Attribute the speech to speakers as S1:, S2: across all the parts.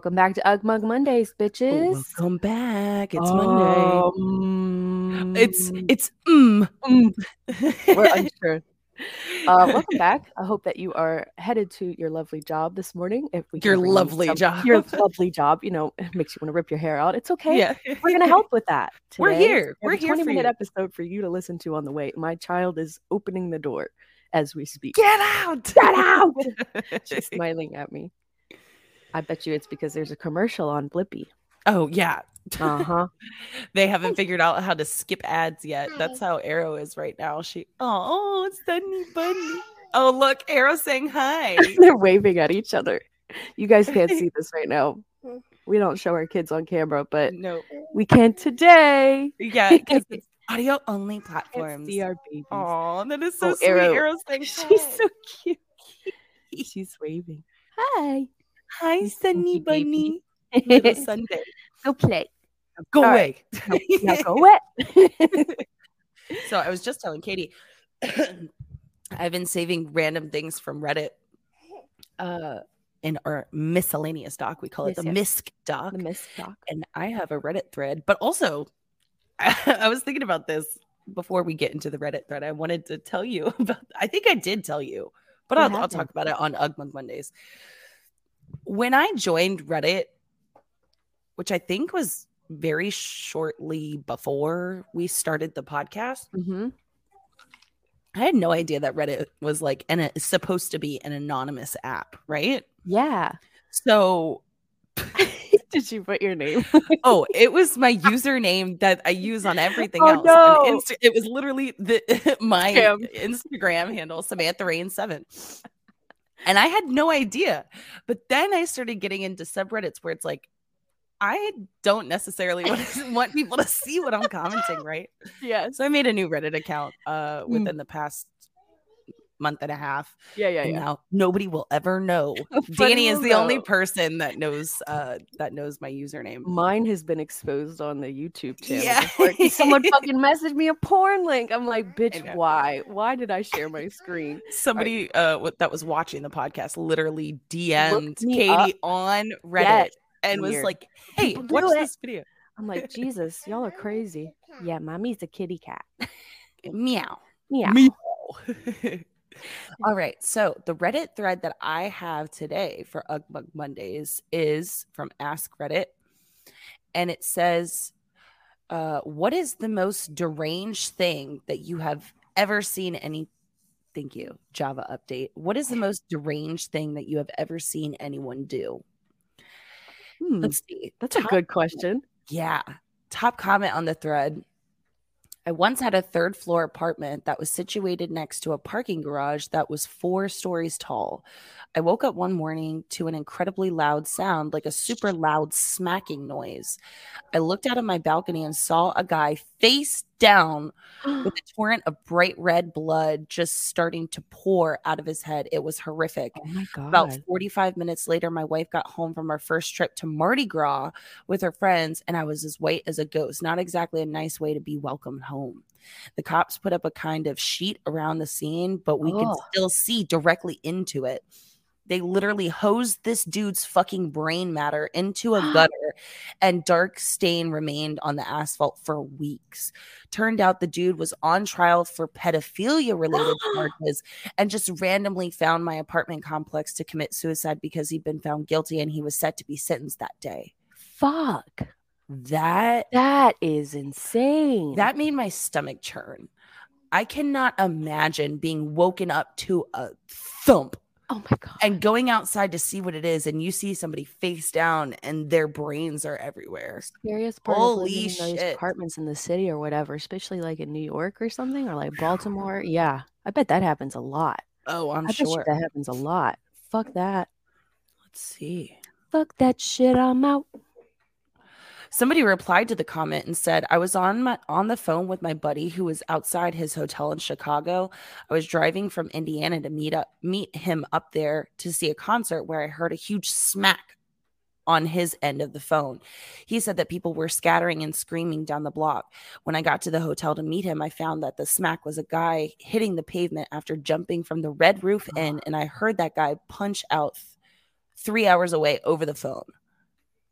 S1: Welcome back to Ugg Mug Mondays, bitches.
S2: Welcome back. It's Monday.
S1: Um,
S2: It's it's mm.
S1: mm, we're unsure. Uh, welcome back. I hope that you are headed to your lovely job this morning. If we
S2: Your lovely
S1: some-
S2: job.
S1: your lovely job. You know, it makes you want to rip your hair out. It's okay.
S2: Yeah.
S1: We're gonna help with that.
S2: We're here.
S1: We have
S2: We're
S1: a
S2: here
S1: 20
S2: for
S1: minute
S2: you.
S1: episode for you to listen to on the way. My child is opening the door as we speak.
S2: Get out.
S1: Get out! She's smiling at me. I bet you it's because there's a commercial on Blippi.
S2: oh yeah.
S1: Uh huh.
S2: They haven't figured out how to skip ads yet. That's how Arrow is right now. She oh, it's Sunny Bunny. Oh look, Arrow saying hi.
S1: They're waving at each other. You guys can't see this right now. We don't show our kids on camera, but
S2: no.
S1: we can today.
S2: Yeah, because it's audio only platforms.
S1: see our babies.
S2: Oh, that is so
S1: Oh,
S2: sweet.
S1: Arrow.
S2: Arrow's saying
S1: She's so cute. She's waving. Hi.
S2: Hi, Sunny. Bunny. Little Sunday.
S1: Go play.
S2: Go
S1: All
S2: away.
S1: right. Now go away.
S2: So I was just telling Katie, I've been saving random things from Reddit uh, in our miscellaneous doc. We call it the
S1: yes.
S2: MISC doc.
S1: the mist doc.
S2: And I have a Reddit thread, but also I was thinking about this before we get into the Reddit thread. I wanted to tell you about, I think I did tell you, but I'll, I'll talk about it on Month Mondays. When I joined Reddit, which I think was very shortly before we started the podcast,
S1: Mm-hmm.
S2: I had no idea that Reddit was like and it's supposed to be an anonymous app, right?
S1: Yeah.
S2: So,
S1: Did you put your name?
S2: oh, it was my username that I use on everything
S1: Oh,
S2: else.
S1: no.
S2: Insta- it was literally the my. Instagram handle, Samantha Rain Seven, and I had no idea. But then I started getting into subreddits where it's like. I don't necessarily want, want people to see what I'm commenting, right?
S1: Yeah.
S2: So I made a new Reddit account uh,
S1: Mm.
S2: within the past month and a half.
S1: Yeah, yeah, yeah.
S2: now nobody will ever know. Danny is the only person that knows uh that knows my username.
S1: Mine has been exposed on the YouTube channel.
S2: Yeah.
S1: Someone fucking messaged me a porn link. I'm like, bitch, why? Why did I share my screen?
S2: Somebody uh that was watching the podcast literally DM'd Katie on Reddit
S1: Yes.
S2: and was like, "Hey,
S1: People
S2: watch this video."
S1: I'm like, Jesus, y'all are crazy. Yeah, mommy's a kitty cat.
S2: Meow.
S1: Yeah.
S2: Meow. All right. So the Reddit thread that I have today for Ugg Bug Mondays is from Ask Reddit. And it says, uh, what is the most deranged thing that you have ever seen any thank you, Java update. What is the most deranged thing that you have ever seen anyone do?
S1: Hmm,
S2: Let's see.
S1: that's a good question.
S2: Yeah. Top comment on the thread. I once had a third floor apartment that was situated next to a parking garage that was four stories tall. I woke up one morning to an incredibly loud sound, like a super loud smacking noise. I looked out of my balcony and saw a guy face down with a torrent of bright red blood just starting to pour out of his head. It was horrific.
S1: Oh.
S2: About 45 minutes later, my wife got home from our first trip to Mardi Gras with her friends, and I was as white as a ghost. Not exactly a nice way to be welcomed home. The cops put up a kind of sheet around the scene, but we could
S1: Ugh.
S2: still see directly into it. They literally hosed this dude's fucking brain matter into a gutter, and dark stain remained on the asphalt for weeks. Turned out the dude was on trial for pedophilia related charges and just randomly found my apartment complex to commit suicide because he'd been found guilty and he was set to be sentenced that day.
S1: Fuck.
S2: That
S1: That is insane.
S2: that made my stomach churn. I cannot imagine being woken up to a thump
S1: oh my god.
S2: and going outside to see what it is and you see somebody face down and their brains are everywhere.
S1: scariest part
S2: Holy
S1: of living in those apartments in the city or whatever, especially like in New York or something, or like Baltimore. Yeah, I bet that happens a lot.
S2: Oh, I'm
S1: I
S2: sure.
S1: that happens a lot. Fuck that.
S2: Let's see.
S1: Fuck that shit. I'm out.
S2: Somebody replied to the comment and said, "I was on my on the phone with my buddy who was outside his hotel in Chicago. I was driving from Indiana to meet up meet him up there to see a concert where I heard a huge smack on his end of the phone. He said that people were scattering and screaming down the block. When I got to the hotel to meet him, I found that the smack was a guy hitting the pavement after jumping from the Red Roof Inn, and I heard that guy punch out th- three hours away over the phone.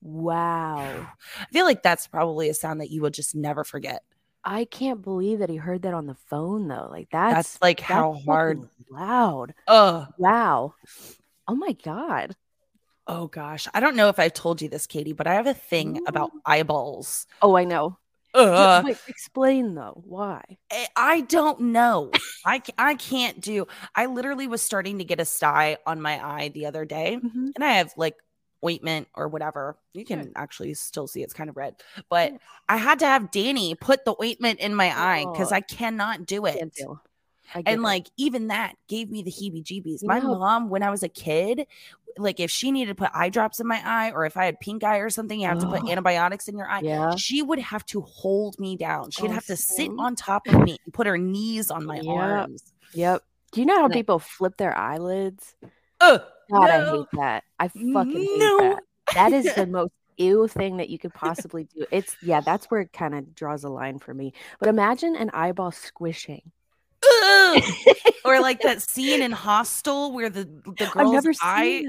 S1: Wow.
S2: I feel like that's probably a sound that you will just never forget.
S1: I can't believe that he heard that on the phone though. Like that's
S2: That's like how
S1: that's
S2: hard.
S1: loud.
S2: Oh,
S1: Wow. Oh my god.
S2: oh gosh. I don't know if I've told you this, Katie, but I have a thing about eyeballs.
S1: Oh, I know.
S2: Ugh.
S1: Wait, explain though. Why?
S2: I- I don't know. I I can't do. I literally was starting to get a sty on my eye the other day,
S1: Mhm.
S2: and I have like ointment or whatever. You can actually still see it's kind of red, but I had to have Danny put the ointment in my eye because
S1: Oh.
S2: I cannot do it.
S1: Do.
S2: And
S1: it.
S2: like even that gave me the heebie-jeebies. My
S1: know-
S2: mom, when I was a kid, like if she needed to put eye drops in my eye, or if I had pink eye or something, you have to put
S1: Oh.
S2: antibiotics in your eye.
S1: yeah.
S2: She would have to hold me down. She'd
S1: Oh,
S2: have to sit on top of me and put her knees on my
S1: Yep.
S2: arms.
S1: Yep. Do you know how
S2: And I-
S1: people flip their eyelids?
S2: Ugh,
S1: God, I hate that. I fucking hate that. That is the most ew thing that you could possibly do. It's yeah, that's where it kind of draws a line for me. But imagine an eyeball squishing.
S2: Or like that scene in Hostel where the the girl's eye.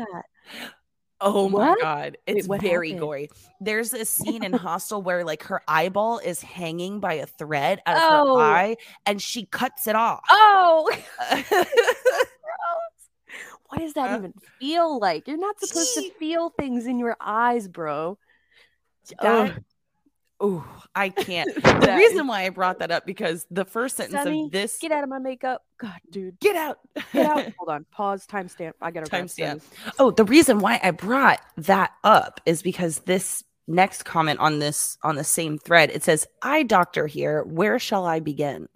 S2: Oh my god, it's
S1: what
S2: very
S1: happened?
S2: gory. There's a scene in Hostel where like her eyeball is hanging by a thread out of
S1: Oh.
S2: her eye, and she cuts it off.
S1: Oh, what does that
S2: Uh,
S1: even feel like? You're not supposed to feel things in your eyes, bro.
S2: That- Oh, I can't. The reason why I brought that up because the first sentence
S1: Sonny,
S2: of this
S1: Get out of my makeup. God, dude.
S2: get out.
S1: Get out. Hold on. Pause. Timestamp. I gotta
S2: Timestamp. Oh, the reason why I brought that up is because this next comment on this on the same thread it says, "Eye doctor here. Where shall I begin?"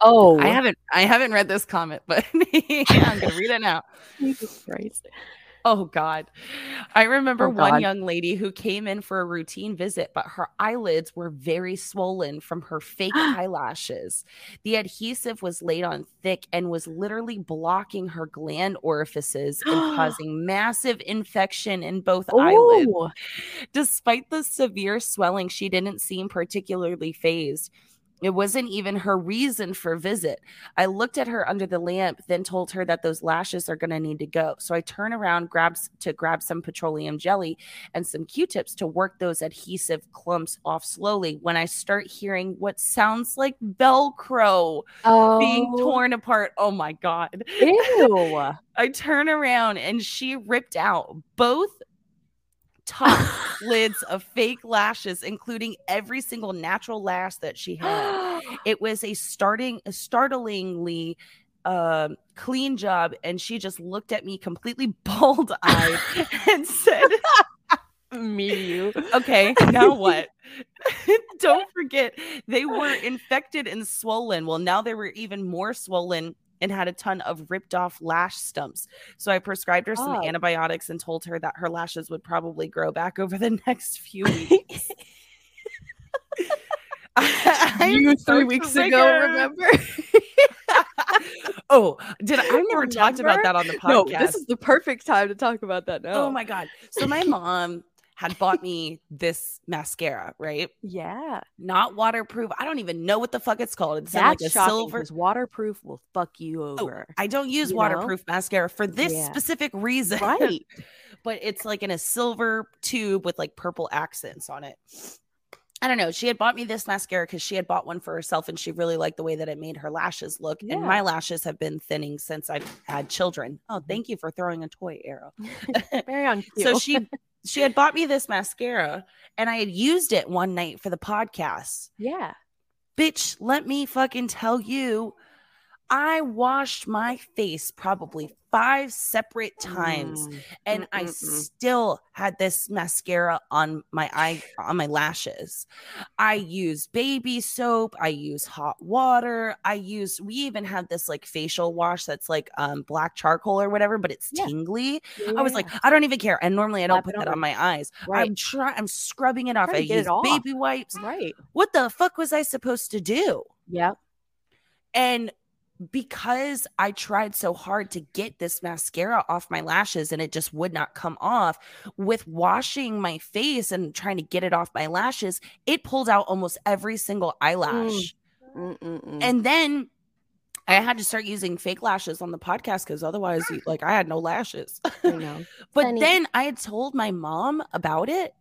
S1: Oh,
S2: I haven't I haven't read this comment, but I'm gonna read it now.
S1: Jesus Christ.
S2: Oh God. I remember
S1: Oh,
S2: one
S1: God.
S2: young lady who came in for a routine visit, but her eyelids were very swollen from her fake eyelashes. The adhesive was laid on thick and was literally blocking her gland orifices and causing massive infection in both eyelids.
S1: Oh,
S2: Despite the severe swelling, she didn't seem particularly fazed. It wasn't even her reason for visit. I looked at her under the lamp, then told her that those lashes are going to need to go. So I turn around, grabs to grab some petroleum jelly and some Q-tips to work those adhesive clumps off slowly. When I start hearing what sounds like Velcro
S1: oh.
S2: being torn apart, oh my god!
S1: Ew.
S2: I turn around and she ripped out both top lids of fake lashes, including every single natural lash that she had. It was a starting a startlingly um clean job, and she just looked at me completely bald eyed and said,
S1: Me, you.
S2: Okay, now what? Don't forget, they were infected and swollen. Well, now they were even more swollen and had a ton of ripped off lash stumps. So I prescribed her some
S1: Oh.
S2: antibiotics and told her that her lashes would probably grow back over the next few weeks. I
S1: you three weeks ago, remember?
S2: oh, did I, I've never talked about that on the podcast?
S1: no,
S2: podcast.
S1: this is the perfect time to talk about that now.
S2: Oh my god. So my mom had bought me this mascara, right?
S1: Yeah.
S2: Not waterproof. I don't even know what the fuck it's called. It's like a silver.
S1: because waterproof will fuck you
S2: Oh,
S1: over.
S2: I don't use
S1: you know?
S2: waterproof mascara for this
S1: Yeah.
S2: specific reason.
S1: right.
S2: but it's like in a silver tube with like purple accents on it. I don't know. She had bought me this mascara because she had bought one for herself and she really liked the way that it made her lashes look. And my lashes have been thinning since I've had children. Oh, mm-hmm. thank you for throwing a toy arrow.
S1: Very on cue.
S2: So she she had bought me this mascara and I had used it one night for the podcast.
S1: yeah.
S2: Bitch, let me fucking tell you, I washed my face probably five separate times
S1: Mm.
S2: and I
S1: Mm-mm-mm.
S2: still had this mascara on my eye on my lashes. I use baby soap, I use hot water, I use we even have this like facial wash that's like um black charcoal or whatever, but it's
S1: Yeah.
S2: tingly.
S1: Yeah,
S2: I was like, I don't even care. And normally I don't put that
S1: on.
S2: my eyes.
S1: right.
S2: I'm trying I'm scrubbing it off. I use
S1: off.
S2: baby wipes.
S1: right.
S2: What the fuck was I supposed to do?
S1: Yep.
S2: And because I tried so hard to get this mascara off my lashes and it just would not come off, with washing my face and trying to get it off my lashes, it pulled out almost every single eyelash. Mm.
S1: Mm-mm-mm.
S2: And then I had to start using fake lashes on the podcast because otherwise, like, I had no lashes.
S1: I know.
S2: but
S1: Funny.
S2: then I had told my mom about it.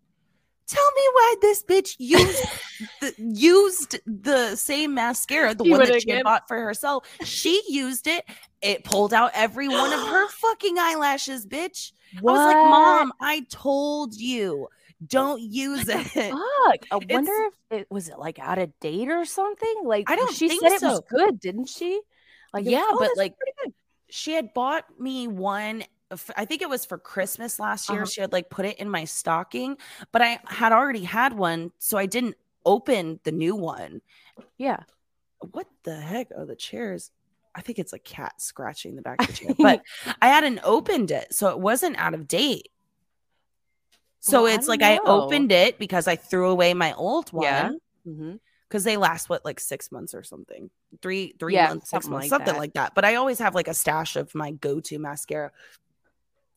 S2: Tell me why this bitch used the, used the same mascara, the
S1: You
S2: one that she
S1: again.
S2: had bought for herself. She used it. It pulled out every one of her fucking eyelashes, bitch. I was like, Mom, I told you, don't use it.
S1: Fuck. I wonder if it was it like out of date or something. Like
S2: I don't
S1: she said it was good, didn't she? Like was-
S2: Yeah,
S1: oh,
S2: but, like, she had bought me one I think it was for Christmas last year.
S1: Uh-huh.
S2: She had like put it in my stocking, but I had already had one, so I didn't open the new one.
S1: yeah.
S2: What the heck? Oh, the chairs. I think it's a cat scratching the back of the chair, but I hadn't opened it, so it wasn't out of date. So
S1: Well,
S2: it's
S1: don't
S2: like I opened it because I threw away my old
S1: Yeah.
S2: one
S1: Mm-hmm.
S2: because they last what like six months or something, three three
S1: Yeah,
S2: months, six
S1: something
S2: months,
S1: like
S2: something
S1: that.
S2: like that. But I always have like a stash of my go to mascara,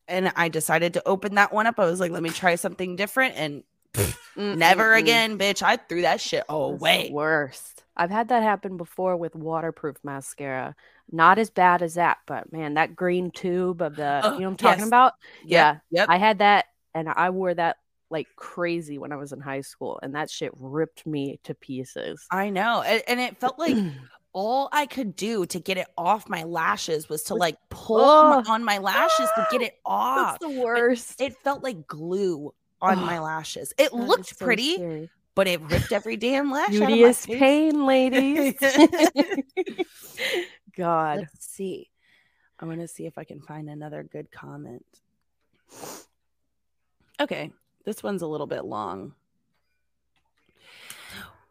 S2: and I decided to open that one up. I was like, let me try something different, and never again, bitch. I threw that shit away.
S1: Worst. I've had that happen before with waterproof mascara. Not as bad as that, but man, that green tube of the
S2: Oh,
S1: you know what I'm talking
S2: yes.
S1: about? Yeah.
S2: Yep.
S1: I had that and I wore that like crazy when I was in high school, and that shit ripped me to pieces.
S2: I know, and, and it felt like all I could do to get it off my lashes was to like pull
S1: Oh.
S2: on my lashes to get it off.
S1: That's the worst.
S2: It felt like glue on
S1: Oh,
S2: my lashes. It
S1: That
S2: looked
S1: so
S2: pretty,
S1: scary.
S2: but it ripped every damn lash
S1: Beauty is pain, ladies. God.
S2: Let's see. I want to see if I can find another good comment. Okay. This one's a little bit long.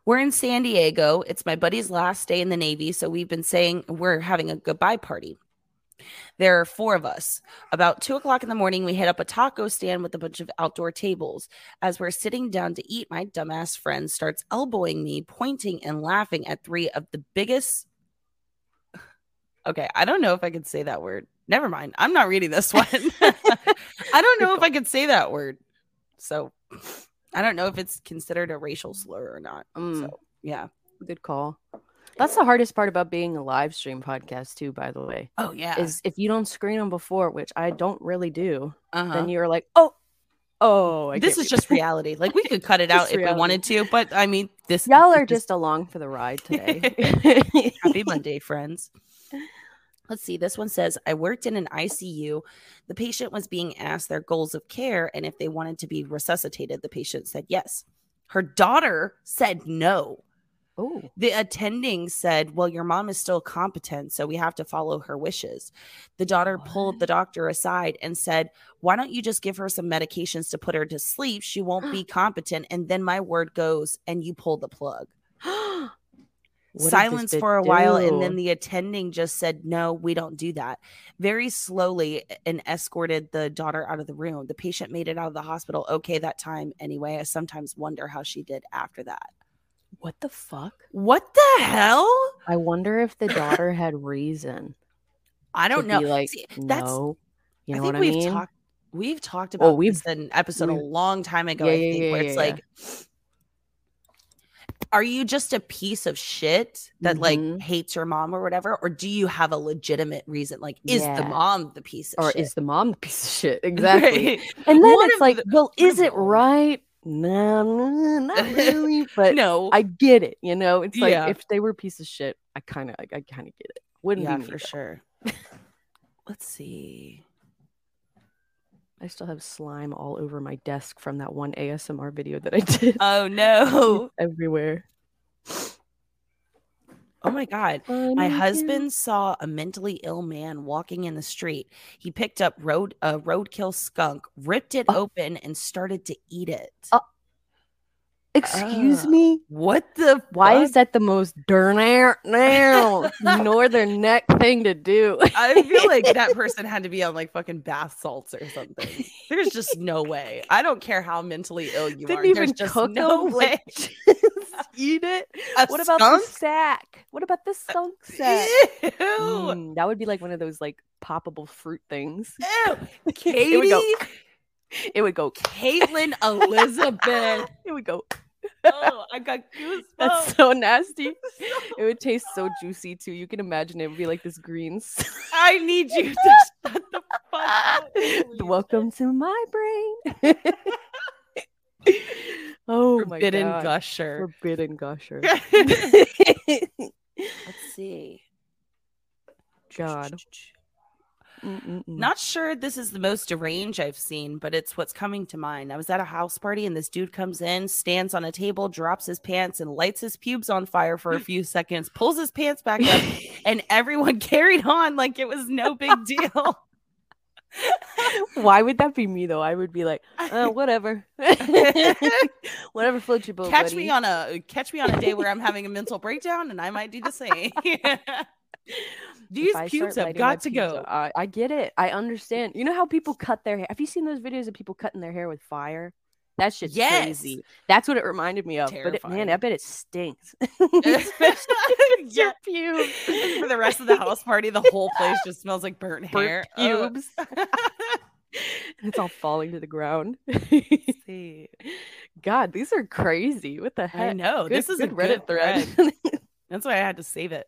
S2: We're in San Diego. It's my buddy's last day in the Navy. So we've been saying we're having a goodbye party. There are four of us. About two o'clock in the morning, we hit up a taco stand with a bunch of outdoor tables. As we're sitting down to eat, my dumbass friend starts elbowing me, pointing and laughing at three of the biggest. Okay, I don't know if I could say that word. Never mind. I'm not reading this one. I don't know if I could say that word. So I don't know if it's considered a racial slur or not.
S1: Mm,
S2: So yeah.
S1: good call. That's the hardest part about being a live stream podcast, too, by the way.
S2: Oh yeah.
S1: Is if you don't screen them before, which I don't really do,
S2: uh-huh.
S1: then you're like, oh, oh, I
S2: this is just reality. Like we could cut it out if we wanted to, but I mean, this
S1: Y'all are just along for the ride today.
S2: happy Monday, friends. Let's see. This one says, I worked in an ICU. The patient was being asked their goals of care and if they wanted to be resuscitated. The patient said yes. Her daughter said no.
S1: oh,
S2: The attending said, Well, your mom is still competent, so we have to follow her wishes. The daughter pulled the doctor aside and said, Why don't you just give her some medications to put her to sleep? She won't be competent. And then my word goes, and you pull the plug.
S1: What
S2: Silence for a while, and then the attending just said, No, we don't do that. Very slowly and escorted the daughter out of the room. The patient made it out of the hospital okay that time anyway. I sometimes wonder how she did after that.
S1: what the fuck?
S2: What the hell?
S1: I wonder if the daughter had reason.
S2: I don't know.
S1: Like,
S2: See, that's
S1: no, you know
S2: I think
S1: what I
S2: we've
S1: mean?
S2: talked we've talked
S1: Well,
S2: about
S1: we've-
S2: this in an episode a long time ago,
S1: Yeah,
S2: I
S1: yeah,
S2: think,
S1: yeah,
S2: where
S1: yeah,
S2: it's
S1: yeah.
S2: like are you just a piece of shit that
S1: Mhm.
S2: like hates your mom or whatever? Or do you have a legitimate reason? Like, is the mom the piece of
S1: or
S2: shit?
S1: is the mom the piece of shit? Exactly.
S2: Right?
S1: And then
S2: One
S1: it's like,
S2: the-
S1: well, is it right? No, no, not really. But
S2: no,
S1: I get it. You know, it's like
S2: Yeah.
S1: if they were a piece of shit, I kind of, I, I kind of get it. Wouldn't
S2: yeah,
S1: be
S2: for
S1: though.
S2: sure. Let's see.
S1: I still have slime all over my desk from that one ASMR video that I did.
S2: Oh no.
S1: everywhere.
S2: Oh my god. My husband saw a mentally ill man walking in the street. He picked up road a roadkill skunk, ripped it
S1: Oh.
S2: open, and started to eat it.
S1: Oh, Excuse
S2: Uh,
S1: me.
S2: What the?
S1: Why is that the most durn now northern neck thing to do?
S2: I feel like that person had to be on like fucking bath salts or something. There's just no way. I don't care how mentally ill you
S1: didn't
S2: are.
S1: even
S2: There's just
S1: cook
S2: no
S1: them.
S2: way.
S1: Like, eat it.
S2: A
S1: What about
S2: skunk?
S1: the sack? What about the skunk sack?
S2: Ew.
S1: Mm, that would be like one of those like poppable fruit things.
S2: Ew.
S1: It would go.
S2: Katie,
S1: It would go.
S2: Caitlin Elizabeth.
S1: It would go.
S2: Oh, I got goosebumps.
S1: That's so nasty. It would taste so juicy too. You can imagine it would be like this green.
S2: I need you to shut the fuck up.
S1: Welcome to my brain. Oh
S2: Forbidden
S1: my god.
S2: gusher.
S1: Forbidden gusher.
S2: Let's see.
S1: God. Mm-mm-mm.
S2: Not sure this is the most deranged I've seen, but it's what's coming to mind. I was at a house party and this dude comes in, stands on a table, drops his pants, and lights his pubes on fire for a few seconds, pulls his pants back up, and everyone carried on like it was no big deal.
S1: Why would that be me though? I would be like, oh, whatever, whatever floats your boat.
S2: catch
S1: buddy.
S2: me on a catch me on a day where I'm having a mental breakdown, and I might do the same. These pubes have got to go.
S1: up- I, I get it. I understand. You know how people cut their hair? Have you seen those videos of people cutting their hair with fire? That's just
S2: Yes.
S1: crazy. That's what it reminded me of. But it, man, I bet it stinks.
S2: Yeah.
S1: pubes.
S2: For the rest of the house party, the whole place just smells like burnt
S1: Burnt
S2: hair.
S1: Pubes. and it's all falling to the ground.
S2: See.
S1: God, these are crazy. What the
S2: I
S1: heck?
S2: know.
S1: Good-
S2: this is a
S1: Reddit thread.
S2: thread. That's why I had to save it.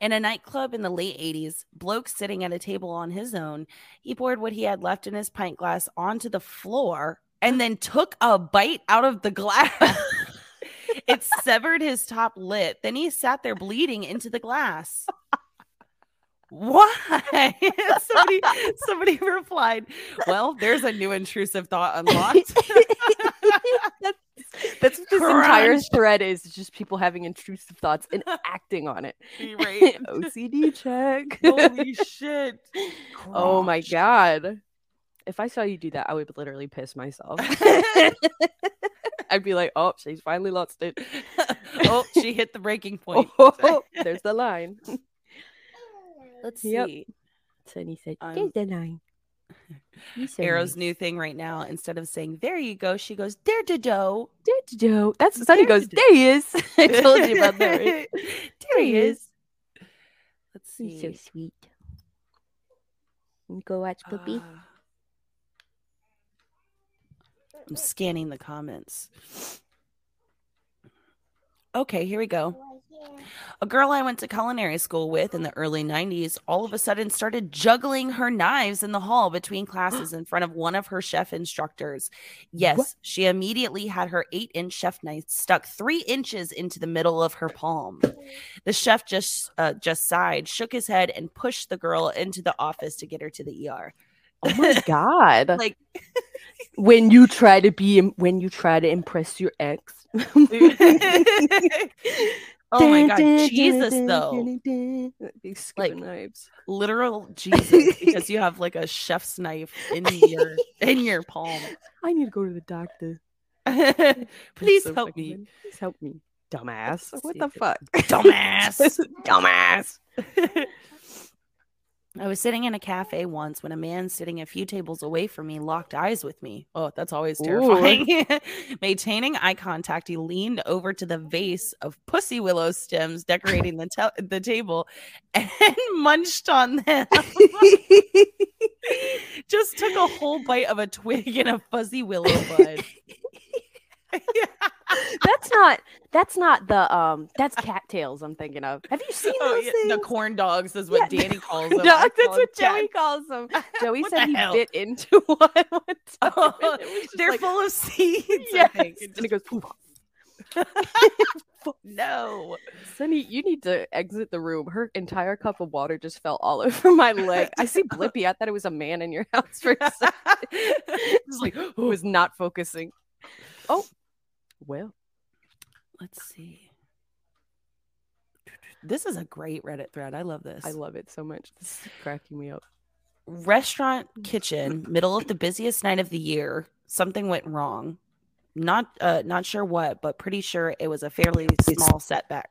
S2: In a nightclub in the late 80s, bloke sitting at a table on his own, he poured what he had left in his pint glass onto the floor and then took a bite out of the glass. it severed his top lip. Then he sat there bleeding into the glass. Why? somebody, somebody replied, Well, there's a new intrusive thought unlocked.
S1: that's, what this entire thread is. It's just people having intrusive thoughts and acting on it.
S2: right.
S1: OCD check.
S2: Holy shit.
S1: oh my god. If I saw you do that, I would literally piss myself. I'd be like, oh, she's finally lost it.
S2: oh, she hit the breaking point.
S1: Oh, there's the line.
S2: Let's
S1: Yep.
S2: see.
S1: Sonny said,
S2: Um,
S1: there's the line.
S2: Arrow's
S1: nice.
S2: new thing right now. Instead of saying "there you go," she goes "there to do."
S1: There Joe. That's Sonny goes, there he is. I told you about that. right?
S2: there he is. Let's see.
S1: He's so sweet. You Go watch Puppy.
S2: Uh, I'm scanning the comments. Okay, here we go. A girl I went to culinary school with in the early 90s all of a sudden started juggling her knives in the hall between classes in front of one of her chef instructors. Yes,
S1: What?
S2: she immediately had her eight inch chef knife stuck three inches into the middle of her palm. The chef just uh, just sighed, shook his head, and pushed the girl into the office to get her to the ER.
S1: Oh my god!
S2: Like,
S1: when you try to be, when you try to impress your ex.
S2: oh my god, Jesus though, Like,
S1: knives.
S2: literal Jesus, because you have like a chef's knife in your in your palm.
S1: I need to go to the doctor.
S2: Please
S1: So
S2: help
S1: fucking
S2: me.
S1: Please help me, dumbass. What the fuck,
S2: dumbass.
S1: dumbass.
S2: I was sitting in a cafe once when a man sitting a few tables away from me locked eyes with me. Oh, that's always terrifying. Maintaining eye contact, he leaned over to the vase of pussy willow stems decorating the, ta- the table and munched on them. Just took a whole bite of a twig and a fuzzy willow bud.
S1: That's not. That's not the. Um. That's cattails. I'm thinking of. Have you seen
S2: Oh,
S1: those
S2: yeah,
S1: things?
S2: the corn dogs is what
S1: Yeah,
S2: Danny calls them.
S1: Dogs, That's what Joey calls them. Joey said
S2: the
S1: he
S2: hell?
S1: bit into one. one
S2: Oh,
S1: and it was just
S2: They're
S1: like,
S2: full of seeds. I
S1: yes. and it goes.
S2: no.
S1: Sonny, you need to exit the room. Her entire cup of water just fell all over my leg. I see Blippi. I thought it was a man in your house for a second. Just like who was not focusing. Oh, well.
S2: Let's see. This is a great Reddit thread. I love this.
S1: I love it so much. This is cracking me up.
S2: Restaurant kitchen, middle of the busiest night of the year. Something went wrong. Not uh not sure what, but pretty sure it was a fairly small setback.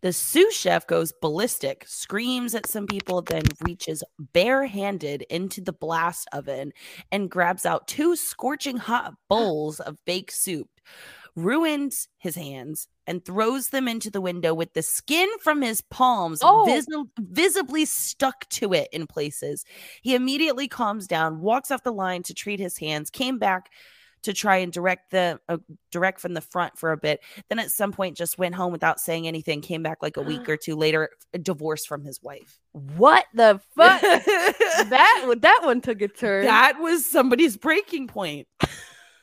S2: The sous chef goes ballistic, screams at some people, then reaches barehanded into the blast oven and grabs out two scorching hot bowls of baked soup, ruins his hands, and throws them into the window with the skin from his palms
S1: Oh.
S2: visi- visibly stuck to it in places. He immediately calms down, walks off the line to treat his hands, came back to try and direct the uh, direct from the front for a bit. Then at some point just went home without saying anything, came back like a week or two later, divorced from his wife.
S1: What the fuck? that one- that one took a turn.
S2: that was somebody's breaking point.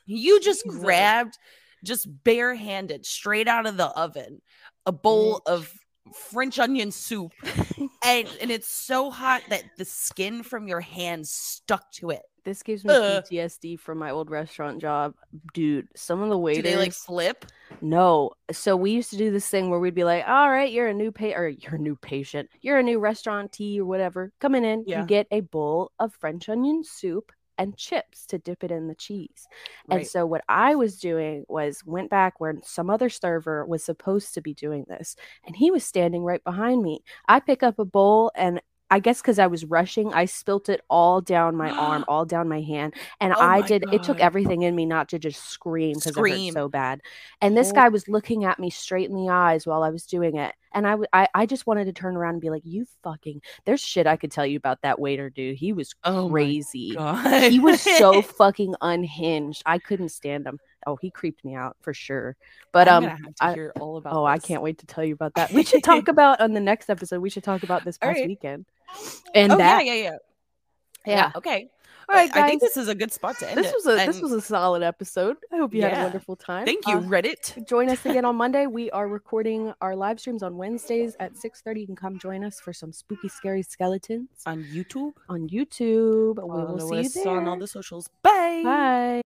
S2: You just
S1: Jesus.
S2: grabbed, just barehanded, straight out of the oven, a bowl of French onion soup, and and it's so hot that the skin from your hand stuck to it.
S1: This gives me. PTSD from my old restaurant job, dude. Some of the
S2: Do
S1: waiters,
S2: they like flip?
S1: no. So we used to do this thing where we'd be like, "All right, you're a new pay or you're a new patient, you're a new restaurantee or whatever. Coming in,
S2: Yeah.
S1: you get a bowl of French onion soup and chips to dip it in the cheese." And so what I was doing was went back where some other server was supposed to be doing this, and he was standing right behind me. I pick up a bowl and I guess because I was rushing, I spilt it all down my arm, all down my hand, and
S2: Oh
S1: I did. It took everything in me not to just scream because it hurt so bad. And this
S2: Oh.
S1: guy was looking at me straight in the eyes while I was doing it, and I, w- I, I just wanted to turn around and be like, "You fucking." There's shit I could tell you about that waiter, dude. He was
S2: Oh
S1: crazy he was so fucking unhinged. I couldn't stand him. Oh, he creeped me out for sure. But
S2: I'm
S1: um,
S2: have to
S1: I-
S2: hear all about.
S1: oh, I can't wait to tell you about that. We should talk about on the next episode. We should talk about this past
S2: right.
S1: weekend. And
S2: Oh
S1: that,
S2: yeah, yeah, yeah,
S1: yeah.
S2: Okay.
S1: All right,
S2: I think this is a good spot to end
S1: This
S2: it.
S1: was a this was a solid episode. I hope you had a wonderful time.
S2: Thank you,
S1: Uh,
S2: Reddit.
S1: join us again on Monday. We are recording our live streams on Wednesdays at 6:30. You can come join us for some spooky, scary skeletons
S2: on YouTube.
S1: on YouTube. We will see you there.
S2: on all the socials. Bye.
S1: Bye.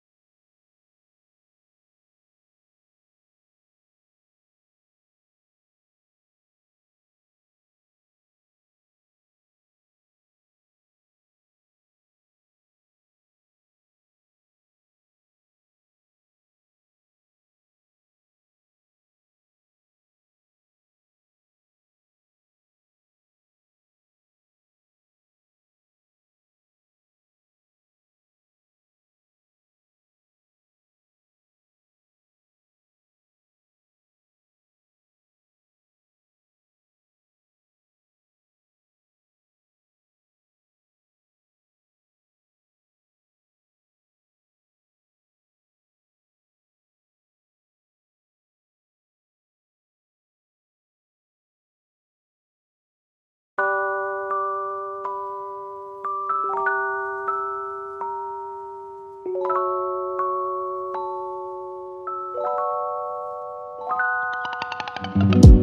S3: Thank you.